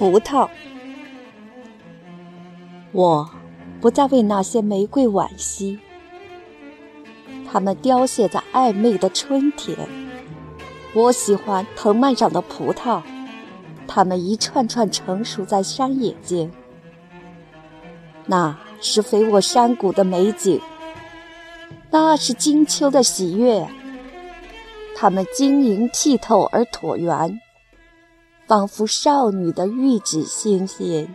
葡萄。我不再为那些玫瑰惋惜，它们凋谢在暧昧的春天。我喜欢藤蔓上的葡萄，它们一串串成熟在山野间。那是肥沃山谷的美景，那是金秋的喜悦。它们晶莹剔透而椭圆，仿佛少女的玉指纤纤。